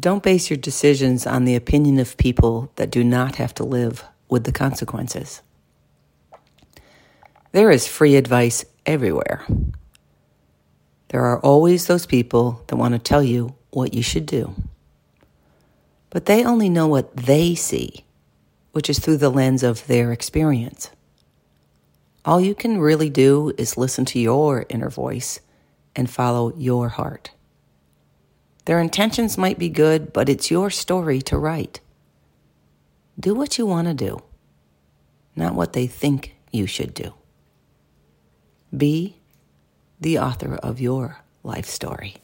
Don't base your decisions on the opinion of people that do not have to live with the consequences. There is free advice everywhere. There are always those people that want to tell you what you should do. But they only know what they see, which is through the lens of their experience. All you can really do is listen to your inner voice and follow your heart. Their intentions might be good, but it's your story to write. Do what you want to do, not what they think you should do. Be the author of your life story.